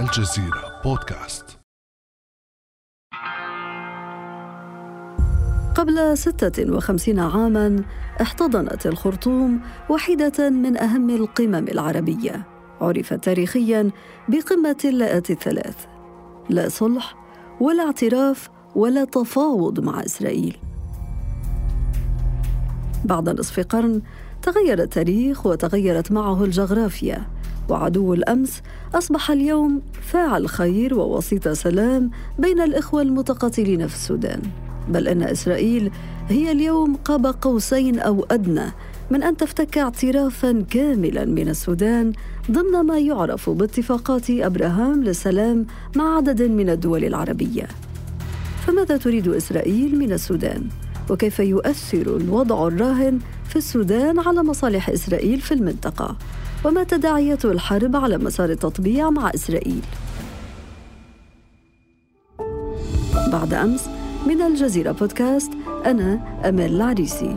الجزيرة بودكاست. قبل 56 عاما احتضنت الخرطوم واحدة من أهم القمم العربية. عرفت تاريخيا بقمة اللات الثلاث. لا صلح ولا اعتراف ولا تفاوض مع إسرائيل. بعد نصف قرن تغير التاريخ وتغيرت معه الجغرافيا. وعدو الأمس أصبح اليوم فاعل خير ووسيط سلام بين الإخوة المتقاتلين في السودان. بل إن إسرائيل هي اليوم قاب قوسين أو أدنى من أن تفتك اعترافا كاملا من السودان ضمن ما يعرف باتفاقات أبراهام للسلام مع عدد من الدول العربية. فماذا تريد إسرائيل من السودان؟ وكيف يؤثر الوضع الراهن في السودان على مصالح إسرائيل في المنطقة؟ وما تداعيات الحرب على مسار التطبيع مع إسرائيل. بعد أمس من الجزيرة بودكاست أنا امال العريسي.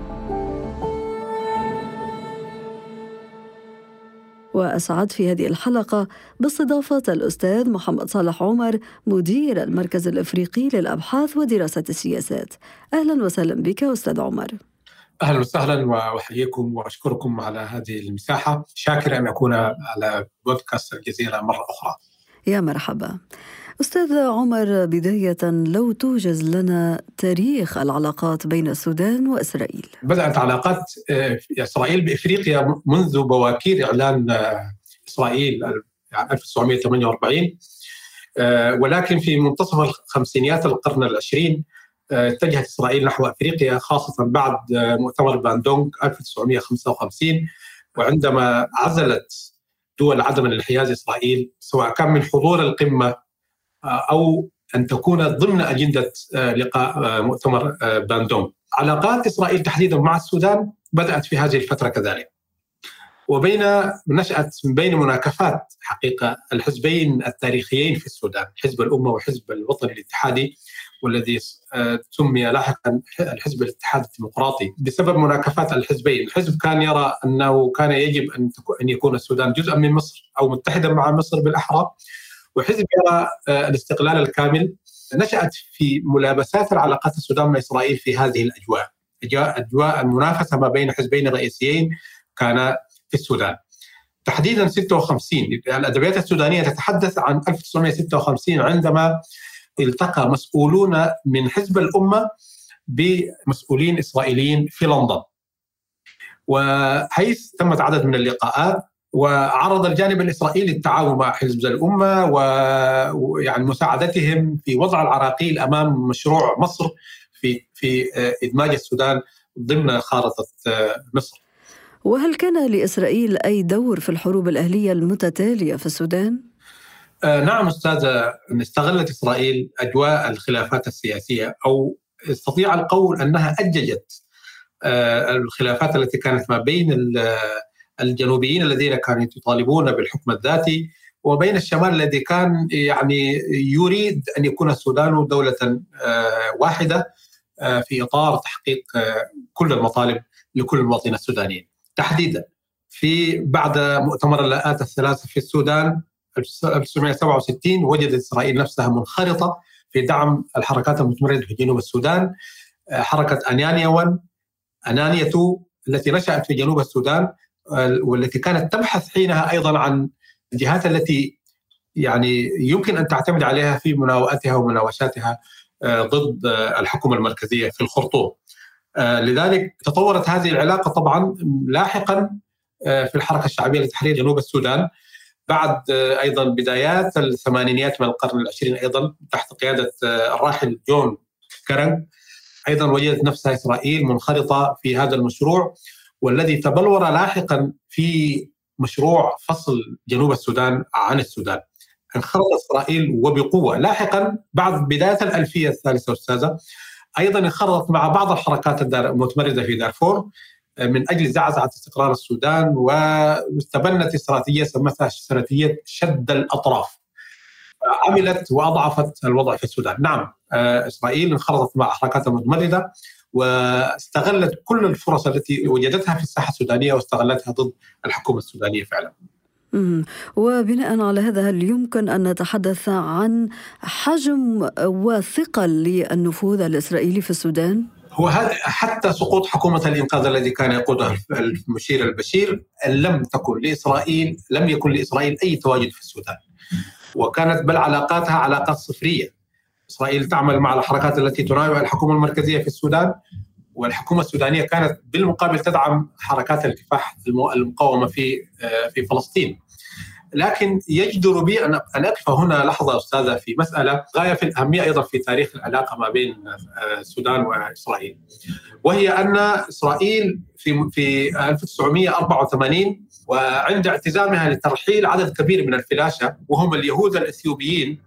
وأسعد في هذه الحلقة باستضافة الأستاذ محمد صالح عمر مدير المركز الإفريقي للأبحاث ودراسة السياسات. أهلا وسهلا بك أستاذ عمر. أهلا وسهلا وأحييكم وأشكركم على هذه المساحة، شاكر أن أكون على بودكاست الجزيرة مرة أخرى. يا مرحبا. أستاذ عمر بداية لو توجز لنا تاريخ العلاقات بين السودان وإسرائيل. بدات علاقات آه، إسرائيل بإفريقيا منذ بواكير إعلان آه، إسرائيل 1948 آه، ولكن في منتصف الخمسينيات القرن العشرين اتجهت إسرائيل نحو أفريقيا خاصة بعد مؤتمر باندونغ 1955 وعندما عزلت دول عدم الانحياز إسرائيل سواء كان من حضور القمة أو أن تكون ضمن أجندة لقاء مؤتمر باندونغ. علاقات إسرائيل تحديدا مع السودان بدأت في هذه الفترة كذلك. وبين نشأت من بين مناكفات حقيقة الحزبين التاريخيين في السودان حزب الأمة وحزب الوطن الاتحادي والذي آه، سمي لاحقا الحزب الاتحاد الديمقراطي بسبب مناكفات الحزبين، الحزب كان يرى أنه كان يجب أن أن يكون السودان جزءا من مصر أو متحدا مع مصر بالأحرى. وحزب يرى آه، الاستقلال الكامل. نشأت في ملابسات العلاقات السودان مع إسرائيل في هذه الأجواء، أجواء المنافسة ما بين حزبين رئيسيين كان في السودان. تحديدا 56 الأدبيات السودانية تتحدث عن 1956 عندما التقى مسؤولون من حزب الأمة بمسؤولين إسرائيليين في لندن. وحيث تمت عدد من اللقاءات وعرض الجانب الإسرائيلي التعاون مع حزب الأمة ويعني مساعدتهم في وضع العراقيل أمام مشروع مصر في في إدماج السودان ضمن خارطة مصر. وهل كان لإسرائيل أي دور في الحروب الأهلية المتتالية في السودان؟ آه نعم أستاذة استغلت إسرائيل أجواء الخلافات السياسية أو استطيع القول أنها أججت آه الخلافات التي كانت ما بين الجنوبيين الذين كانوا يطالبون بالحكم الذاتي وبين الشمال الذي كان يعني يريد أن يكون السودان دولة آه واحدة آه، في إطار تحقيق آه، كل المطالب لكل المواطنين السودانيين. تحديدا في بعد مؤتمر اللاءات الثلاثة في السودان 1967 وجدت إسرائيل نفسها منخرطة في دعم الحركات المتمرده في جنوب السودان آه، حركة أنانيا 1 أنانيا 2 التي نشأت في جنوب السودان آه، والتي كانت تبحث حينها أيضا عن الجهات التي يعني يمكن أن تعتمد عليها في مناوئتها ومناوشاتها آه، ضد الحكومة المركزية في الخرطوم. لذلك تطورت هذه العلاقة طبعا لاحقا في الحركة الشعبية لتحرير جنوب السودان بعد أيضا بدايات الثمانينيات من القرن العشرين أيضا تحت قيادة الراحل جون كرنج أيضا وجدت نفسها إسرائيل منخرطة في هذا المشروع والذي تبلور لاحقا في مشروع فصل جنوب السودان عن السودان. انخرطت إسرائيل وبقوة لاحقا بعد بداية الألفية الثالثة أستاذة أيضا انخرطت مع بعض الحركات المتمردة في دارفور من أجل زعزعة استقرار السودان واستبنت استراتيجية سمتها استراتيجية شد الأطراف. عملت وأضعفت الوضع في السودان، نعم آه، إسرائيل انخرطت مع حركات المتمرده واستغلت كل الفرص التي وجدتها في الساحة السودانية واستغلتها ضد الحكومة السودانية فعلا. وبناء على هذا هل يمكن أن نتحدث عن حجم وثقل للنفوذ الإسرائيلي في السودان؟ هو هذا حتى سقوط حكومة الإنقاذ الذي كان يقودها المشير البشير لم تكن لإسرائيل لم يكن لإسرائيل أي تواجد في السودان. وكانت بل علاقاتها علاقات صفرية. إسرائيل تعمل مع الحركات التي تناوئ الحكومة المركزية في السودان والحكومة السودانية كانت بالمقابل تدعم حركات الكفاح المقاومة في آه، في فلسطين. لكن يجدر بي ان ان اقف هنا لحظة أستاذة في مسألة غاية في الأهمية أيضا في تاريخ العلاقة ما بين آه، السودان وإسرائيل. وهي أن إسرائيل في في 1984 وعند اعتزامها لترحيل عدد كبير من الفلاشة وهم اليهود الإثيوبيين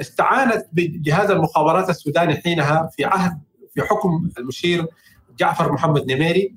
استعانت بجهاز المخابرات السوداني حينها في عهد في حكم المشير جعفر محمد نميري.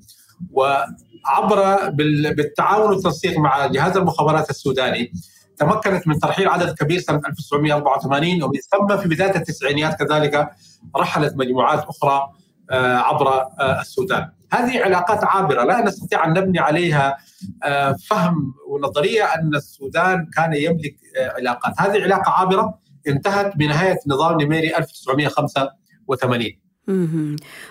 وعبر بالتعاون والتنسيق مع جهاز المخابرات السوداني تمكنت من ترحيل عدد كبير سنة 1984 ومن ثم في بداية التسعينيات كذلك رحلت مجموعات أخرى آه، عبر آه، السودان. هذه علاقات عابرة لا نستطيع أن نبني عليها آه، فهم ونظرية أن السودان كان يملك علاقات، هذه علاقة عابرة انتهت بنهاية نظام نميري 1985.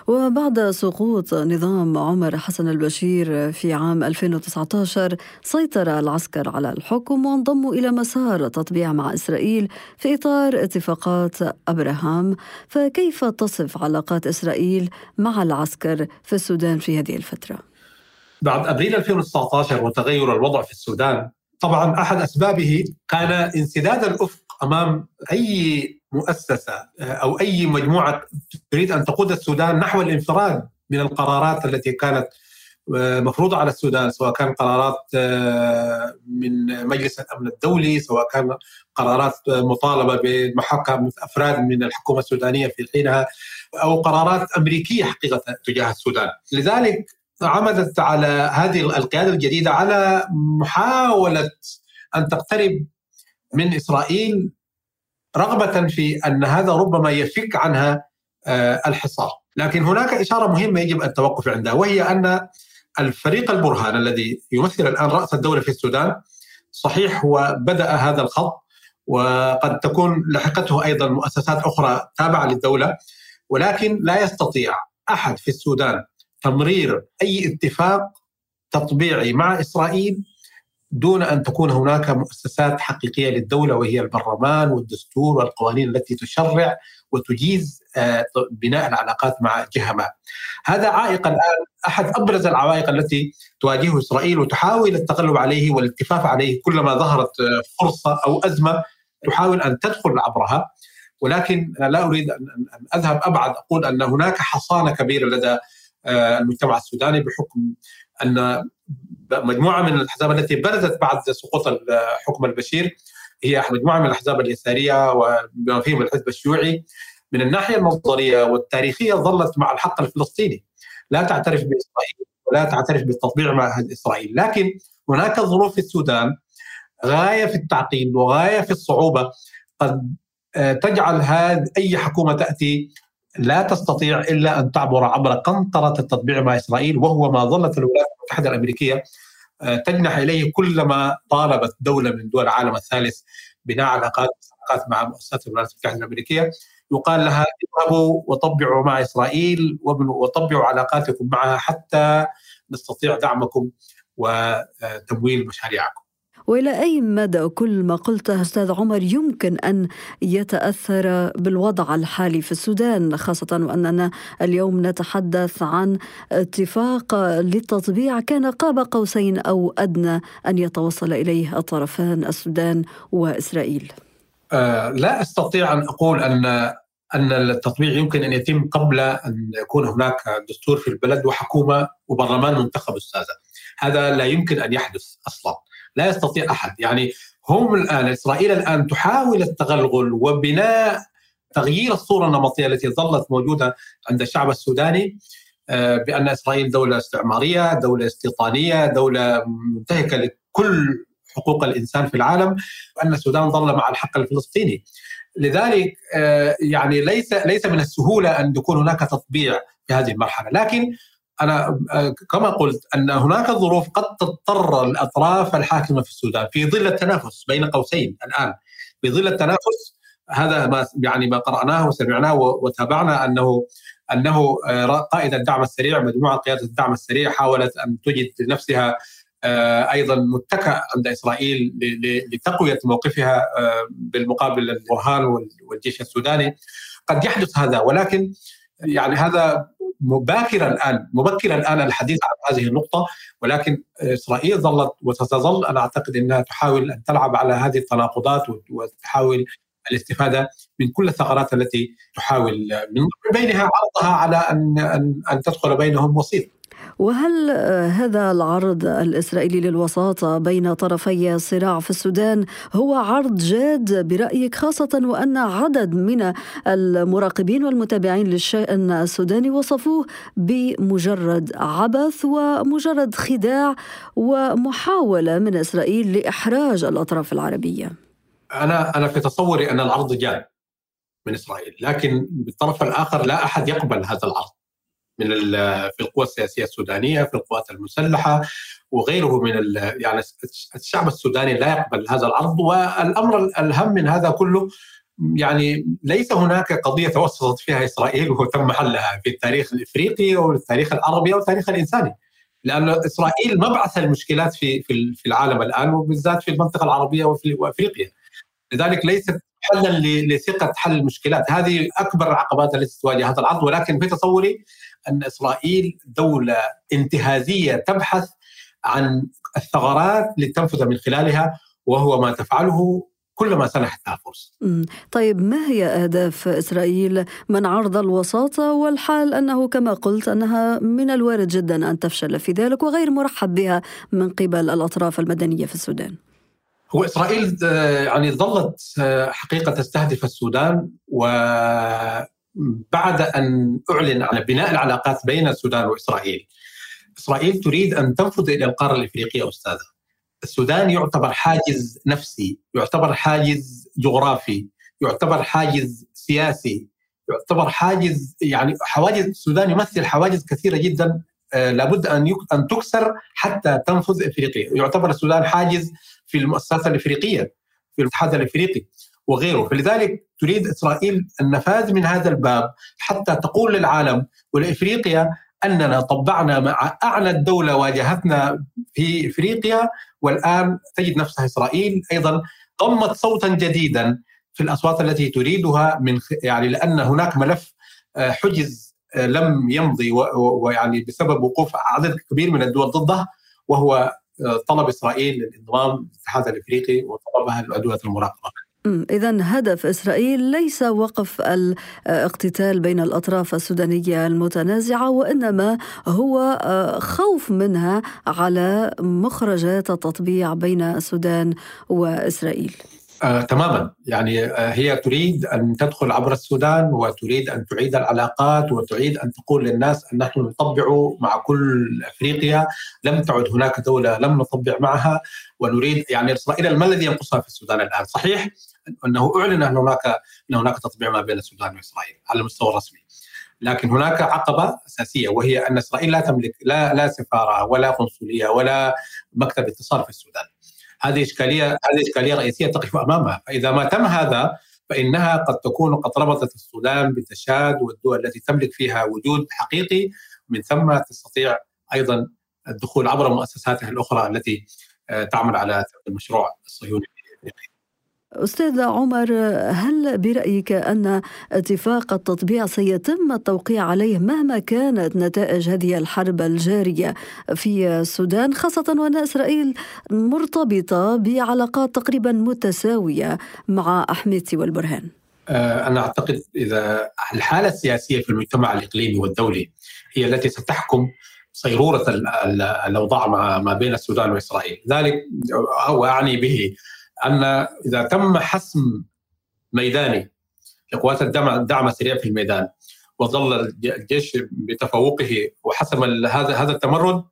وبعد سقوط نظام عمر حسن البشير في عام 2019 سيطر العسكر على الحكم وانضموا إلى مسار تطبيع مع إسرائيل في إطار اتفاقات أبراهام فكيف تصف علاقات إسرائيل مع العسكر في السودان في هذه الفترة؟ بعد أبريل 2019 وتغير الوضع في السودان طبعا أحد أسبابه كان انسداد الأفق أمام أي مؤسسة آه، أو أي مجموعة تريد أن تقود السودان نحو الانفراد من القرارات التي كانت آه، مفروضة على السودان سواء كان قرارات آه، من مجلس الأمن الدولي سواء كان قرارات مطالبة بمحاكمة أفراد من الحكومة السودانية في حينها أو قرارات أمريكية حقيقة تجاه السودان. لذلك عمدت على هذه القيادة الجديدة على محاولة أن تقترب من إسرائيل رغبة في أن هذا ربما يفك عنها آه، الحصار، لكن هناك إشارة مهمة يجب التوقف عندها وهي أن الفريق البرهان الذي يمثل الآن رأس الدولة في السودان صحيح هو بدأ هذا الخط وقد تكون لحقته أيضا مؤسسات أخرى تابعة للدولة ولكن لا يستطيع أحد في السودان تمرير أي اتفاق تطبيعي مع إسرائيل دون أن تكون هناك مؤسسات حقيقية للدولة وهي البرلمان والدستور والقوانين التي تشرع وتجيز آه، بناء العلاقات مع جهة ما. هذا عائق الآن أحد أبرز العوائق التي تواجهه إسرائيل وتحاول التغلب عليه والاتفاق عليه كلما ظهرت آه، فرصة أو أزمة تحاول أن تدخل عبرها ولكن أنا لا أريد أن أذهب أبعد أقول أن هناك حصانة كبيرة لدى آه، المجتمع السوداني بحكم أن مجموعة من الأحزاب التي برزت بعد سقوط حكم البشير هي مجموعة من الأحزاب اليساريه وبما فيهم الحزب الشيوعي. من الناحية النظريه والتاريخية ظلت مع الحق الفلسطيني. لا تعترف بإسرائيل ولا تعترف بالتطبيع مع إسرائيل. لكن هناك ظروف في السودان غاية في التعقيد وغاية في الصعوبة قد آه، تجعل هذه أي حكومة تأتي لا تستطيع إلا أن تعبر عبر قنطرة التطبيع مع إسرائيل وهو ما ظلت الولايات المتحدة الأمريكية آه، تجنح إليه كلما طالبت دولة من دول العالم الثالث بناء علاقات علاقات مع مؤسسات الولايات المتحدة الأمريكية يقال لها اذهبوا وطبعوا مع إسرائيل وطبعوا علاقاتكم معها حتى نستطيع دعمكم وتمويل مشاريعكم. وإلى أي مدى كل ما قلته أستاذ عمر يمكن أن يتأثر بالوضع الحالي في السودان خاصة وأننا اليوم نتحدث عن اتفاق للتطبيع كان قاب قوسين أو أدنى أن يتوصل إليه الطرفان السودان وإسرائيل. آه لا أستطيع أن أقول ان أن التطبيع يمكن أن يتم قبل أن يكون هناك دستور في البلد وحكومة وبرلمان منتخب أستاذة. هذا لا يمكن أن يحدث أصلا. لا يستطيع أحد يعني هم الآن إسرائيل الآن تحاول التغلغل وبناء تغيير الصورة النمطية التي ظلت موجودة عند الشعب السوداني آه، بأن إسرائيل دولة استعمارية، دولة استيطانية، دولة منتهكة لكل حقوق الإنسان في العالم وأن السودان ظل مع الحق الفلسطيني. لذلك آه، يعني ليس ليس من السهولة أن يكون هناك تطبيع في هذه المرحلة، لكن أنا كما قلت أن هناك ظروف قد تضطر الأطراف الحاكمة في السودان في ظل التنافس بين قوسين الآن. في ظل التنافس هذا ما يعني ما قرأناه وسمعناه وتابعنا أنه أنه قائد الدعم السريع مجموعة قيادة الدعم السريع حاولت أن تجد لنفسها آه، أيضا متكأ عند إسرائيل لتقوية موقفها آه، بالمقابل البرهان والجيش السوداني. قد يحدث هذا ولكن يعني هذا باكرا الآن مبكرا الآن الحديث عن هذه النقطة ولكن إسرائيل ظلت وستظل أنا أعتقد إنها تحاول أن تلعب على هذه التناقضات وتحاول الاستفادة من كل الثغرات التي تحاول من بينها عرضها على ان ان, أن تدخل بينهم وسيط. وهل هذا العرض الإسرائيلي للوساطة بين طرفي الصراع في السودان هو عرض جاد برأيك خاصة وأن عدد من المراقبين والمتابعين للشأن السوداني وصفوه بمجرد عبث ومجرد خداع ومحاولة من إسرائيل لإحراج الأطراف العربية؟ أنا أنا في تصوري أن العرض جاد من إسرائيل، لكن بالطرف الآخر لا أحد يقبل هذا العرض. من في القوى السياسية السودانية في القوات المسلحة وغيره من يعني الشعب السوداني لا يقبل هذا العرض. والأمر الأهم من هذا كله يعني ليس هناك قضية توسطت فيها إسرائيل وتم حلها في التاريخ الإفريقي أو التاريخ العربي أو التاريخ الإنساني لأن إسرائيل مبعث المشكلات في في العالم الآن وبالذات في المنطقة العربية وفي وأفريقيا. لذلك ليست حلا لثقة حل المشكلات. هذه أكبر العقبات التي تواجه هذا العرض ولكن في تصوري أن إسرائيل دولة انتهازية تبحث عن الثغرات لتنفذ من خلالها وهو ما تفعله كلما سنحت لها فرصه. طيب ما هي أهداف إسرائيل من عرض الوساطة والحال أنه كما قلت أنها من الوارد جدا أن تفشل في ذلك وغير مرحب بها من قبل الأطراف المدنية في السودان؟ هو إسرائيل آه، يعني ظلت آه، حقيقة تستهدف السودان و بعد أن أعلن عن بناء العلاقات بين السودان وإسرائيل. إسرائيل تريد أن تنفذ إلى القارة الإفريقية أستاذة. السودان يعتبر حاجز نفسي، يعتبر حاجز جغرافي، يعتبر حاجز سياسي، يعتبر حاجز يعني حواجز السودان يمثل حواجز كثيرة جدا آه، لابد أن أن تكسر حتى تنفذ إفريقيا، يعتبر السودان حاجز في المؤسسات الإفريقية في الاتحاد الإفريقي. وغيره فلذلك تريد إسرائيل النفاذ من هذا الباب حتى تقول للعالم ولإفريقيا أننا طبعنا مع أعلى الدولة واجهتنا في إفريقيا والآن تجد نفسها إسرائيل أيضا ضمت صوتا جديدا في الأصوات التي تريدها من يعني لأن هناك ملف آه، حجز آه، لم يمضي ويعني بسبب وقوف عدد كبير من الدول ضده وهو آه، طلب إسرائيل للانضمام للاتحاد الإفريقي وطلبها الادوات المراقبة. إذا هدف إسرائيل ليس وقف الاقتتال بين الأطراف السودانية المتنازعة وإنما هو آه، خوف منها على مخرجات التطبيع بين السودان وإسرائيل. آه، تماما يعني آه، هي تريد أن تدخل عبر السودان وتريد أن تعيد العلاقات وتريد أن تقول للناس أن نحن نطبع مع كل أفريقيا لم تعد هناك دولة لم نطبع معها ونريد يعني إسرائيل ما الذي ينقصها في السودان الآن؟ صحيح أنه أعلن أن هناك أن هناك تطبيع ما بين السودان وإسرائيل على المستوى الرسمي. لكن هناك عقبة أساسية وهي أن إسرائيل لا تملك لا لا سفارة ولا قنصلية ولا مكتب اتصال في السودان. هذه اشكاليه هذه إشكالية رئيسية تقف أمامها، فإذا ما تم هذا فإنها قد تكون قد ربطت السودان بتشاد والدول التي تملك فيها وجود حقيقي من ثم تستطيع أيضا الدخول عبر مؤسساتها الأخرى التي آه، تعمل على المشروع الصهيوني أستاذ عمر هل برأيك أن اتفاق التطبيع سيتم التوقيع عليه مهما كانت نتائج هذه الحرب الجارية في السودان خاصة وأن إسرائيل مرتبطة بعلاقات تقريبا متساوية مع أحميتي والبرهان؟ آه، أنا أعتقد إذا الحالة السياسية في المجتمع الإقليمي والدولي هي التي ستحكم صيرورة الأوضاع ما بين السودان وإسرائيل. ذلك وأعني به أن إذا تم حسم ميداني لقوات الدعم الدعم السريع في الميدان وظل الجيش بتفوقه وحسم هذا هذا التمرد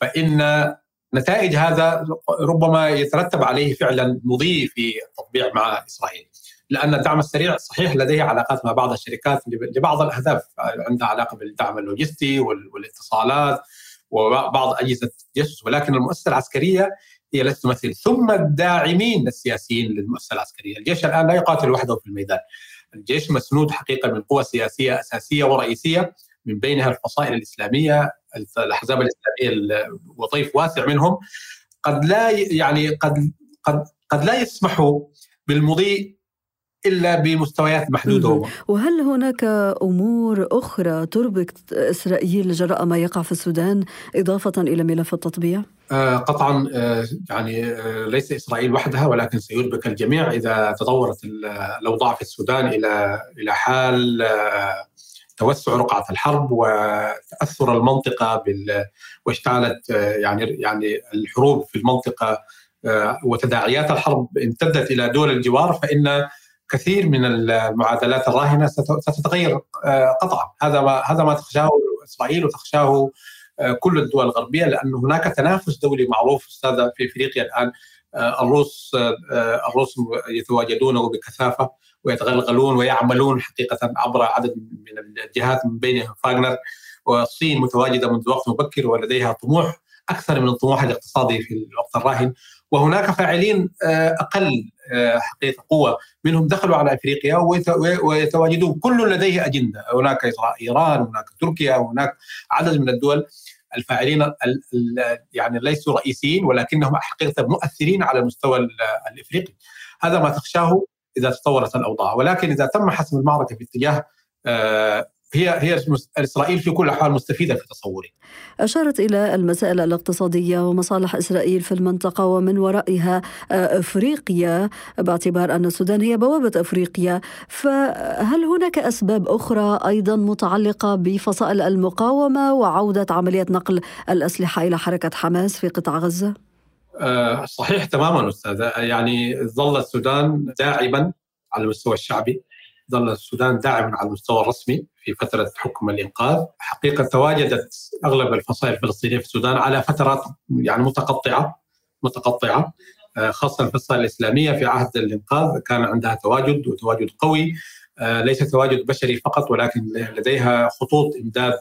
فإن نتائج هذا ربما يترتب عليه فعلا مضي في التطبيع مع إسرائيل. لأن الدعم السريع صحيح لديه علاقات مع بعض الشركات لبعض الأهداف عندها علاقة بالدعم اللوجستي والاتصالات وبعض أجهزة التجسس ولكن المؤسسة العسكرية هي التي تمثل ثم الداعمين السياسيين للمؤسسة العسكرية، الجيش الآن لا يقاتل وحده في الميدان. الجيش مسنود حقيقة من قوى سياسية أساسية ورئيسية من بينها الفصائل الإسلامية، الأحزاب الإسلامية وطيف واسع منهم. قد لا يعني قد قد قد لا يسمحوا بالمضي إلا بمستويات محدودة وهل هناك أمور أخرى تربك إسرائيل جراء ما يقع في السودان إضافة إلى ملف التطبيع؟ آه قطعا آه يعني آه ليس إسرائيل وحدها ولكن سيربك الجميع إذا تطورت الأوضاع في السودان إلى إلى حال توسع رقعة الحرب وتأثر المنطقة بال واشتعلت يعني يعني الحروب في المنطقة آه، وتداعيات الحرب امتدت إلى دول الجوار فإن كثير من المعادلات الراهنة ستتغير آه، قطعا. هذا ما هذا ما تخشاه إسرائيل وتخشاه كل الدول الغربية لأن هناك تنافس دولي معروف أستاذ في إفريقيا الآن الروس الروس يتواجدون وبكثافة ويتغلغلون ويعملون حقيقة عبر عدد من الجهات من بينهم فاغنر والصين متواجدة منذ وقت مبكر ولديها طموح أكثر من الطموح الاقتصادي في الوقت الراهن. وهناك فاعلين آه، أقل آه، حقيقة قوة. منهم دخلوا على أفريقيا ويتواجدون كل لديه أجندة. هناك إيران هناك تركيا هناك عدد من الدول الفاعلين يعني ليسوا رئيسيين ولكنهم حقيقة مؤثرين على المستوى الإفريقي. هذا ما تخشاه إذا تطورت الأوضاع. ولكن إذا تم حسم المعركة في اتجاه آه، هي هي إسرائيل في كل الاحوال مستفيدة في تصوري. أشارت إلى المسائل الاقتصادية ومصالح إسرائيل في المنطقة ومن ورائها آه، أفريقيا باعتبار أن السودان هي بوابة أفريقيا، فهل هناك أسباب أخرى أيضا متعلقة بفصائل المقاومة وعودة عملية نقل الأسلحة إلى حركة حماس في قطاع غزة؟ آه، صحيح تماما أستاذ يعني ظل السودان داعما على المستوى الشعبي ظل السودان داعما على المستوى الرسمي في فترة حكم الإنقاذ، حقيقة تواجدت أغلب الفصائل الفلسطينية في السودان على فترات يعني متقطعة متقطعة. آه، خاصة الفصائل الإسلامية في عهد الإنقاذ كان عندها تواجد وتواجد قوي. آه، ليس تواجد بشري فقط ولكن لديها خطوط إمداد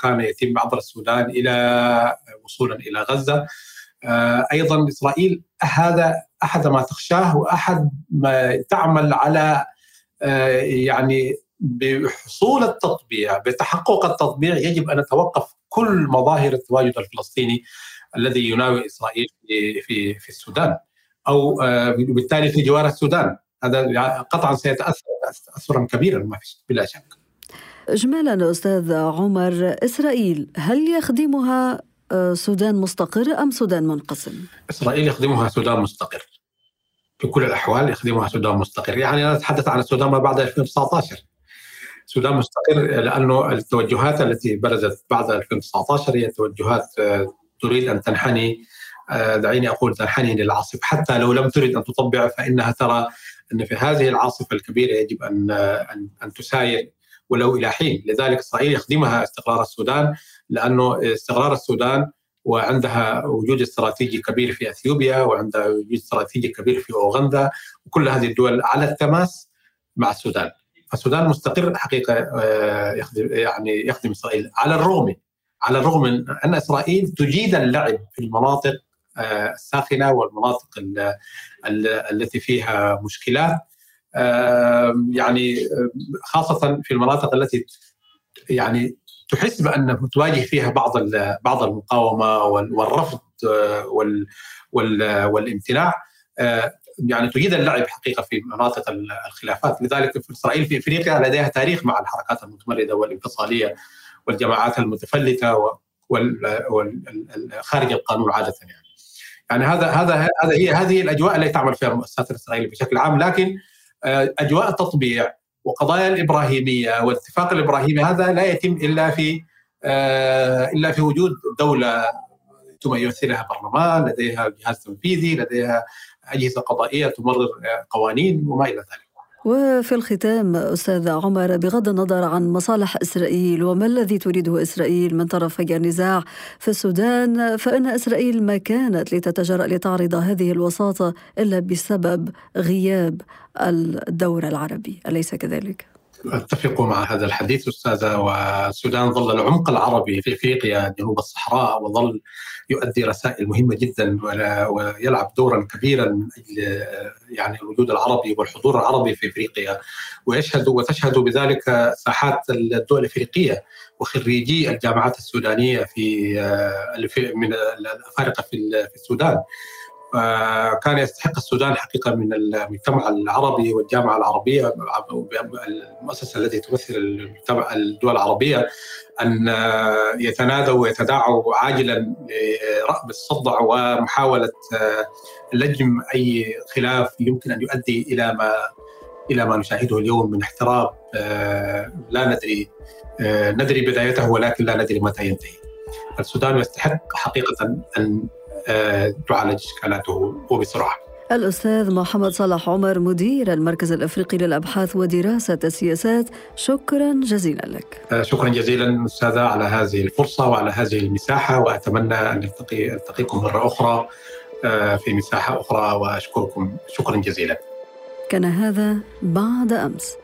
كان يتم عبر السودان إلى وصولا إلى غزة. آه، أيضا إسرائيل هذا أحد ما تخشاه وأحد ما تعمل على آه، يعني بحصول التطبيع بتحقق التطبيع يجب أن نتوقف كل مظاهر التواجد الفلسطيني الذي يناوي إسرائيل في في في السودان أو آه، بالتالي في جوار السودان هذا قطعا سيتأثر تاثرا كبيرا ما فيش بلا شك. اجمالا أستاذ عمر إسرائيل هل يخدمها سودان مستقر أم سودان منقسم؟ إسرائيل يخدمها سودان مستقر في كل الأحوال يخدمها سودان مستقر يعني أنا أتحدث عن السودان ما بعد 2019 سودان مستقر لأنه التوجهات التي برزت بعد 2019 هي توجهات آه، تريد أن تنحني آه، دعيني أقول تنحني للعاصفة. حتى لو لم ترد أن تطبع فإنها ترى أن في هذه العاصفة الكبيرة يجب أن أن, أن تساير ولو إلى حين. لذلك إسرائيل يخدمها استقرار السودان لأنه استقرار السودان وعندها وجود استراتيجي كبير في إثيوبيا وعندها وجود استراتيجي كبير في أوغندا وكل هذه الدول على التماس مع السودان. فالسودان مستقر حقيقة آه، يخدم يعني يخدم إسرائيل. على الرغم على الرغم من أن إسرائيل تجيد اللعب في المناطق آه، الساخنة والمناطق التي فيها مشكلات يعني خاصة في المناطق التي يعني تحس بأن تواجه فيها بعض بعض المقاومة والرفض آه، وال والامتناع. يعني تجيد اللعب حقيقة في مناطق الخلافات. لذلك في إسرائيل في إفريقيا لديها تاريخ مع الحركات المتمردة والانفصالية والجماعات المتفلتة وخارج القانون عادة يعني. يعني هذا هذا هذا هي هذه الأجواء التي تعمل فيها المؤسسات الإسرائيلية بشكل عام. لكن آه، أجواء التطبيع وقضايا الإبراهيمية والاتفاق الإبراهيمي هذا لا يتم إلا في آه، إلا في وجود دولة يمثلها برلمان لديها جهاز تنفيذي لديها اجهزه قضائية تمرر قوانين وما إلى ذلك وفي الختام أستاذ عمر بغض النظر عن مصالح إسرائيل وما الذي تريده إسرائيل من طرفي النزاع في السودان فإن إسرائيل ما كانت لتتجرأ لتعرض هذه الوساطة إلا بسبب غياب الدور العربي أليس كذلك؟ أتفق مع هذا الحديث أستاذة والسودان ظل العمق العربي في إفريقيا جنوب الصحراء وظل يؤدي رسائل مهمة جدا ويلعب دورا كبيرا من أجل يعني الوجود العربي والحضور العربي في إفريقيا. ويشهد وتشهد بذلك ساحات الدول الإفريقية وخريجي الجامعات السودانية في من الافارقه في السودان. فكان يستحق السودان حقيقة من المجتمع العربي والجامعة العربية المؤسسة التي تمثل المجتمع الدول العربية أن يتنادوا ويتداعوا عاجلا لرأب الصدع ومحاولة لجم أي خلاف يمكن أن يؤدي إلى ما إلى ما نشاهده اليوم من احتراب لا ندري ندري بدايته ولكن لا ندري متى ينتهي. السودان يستحق حقيقة أن تعالج إشكالاته وبسرعه. الأستاذ محمد صلاح عمر مدير المركز الأفريقي للأبحاث ودراسة السياسات شكرا جزيلا لك. آه، شكرا جزيلا أستاذة على هذه الفرصة وعلى هذه المساحة وأتمنى أن نلتقي ألتقيكم مرة أخرى آه، في مساحة أخرى وأشكركم. شكرا جزيلا. كان هذا بعد أمس.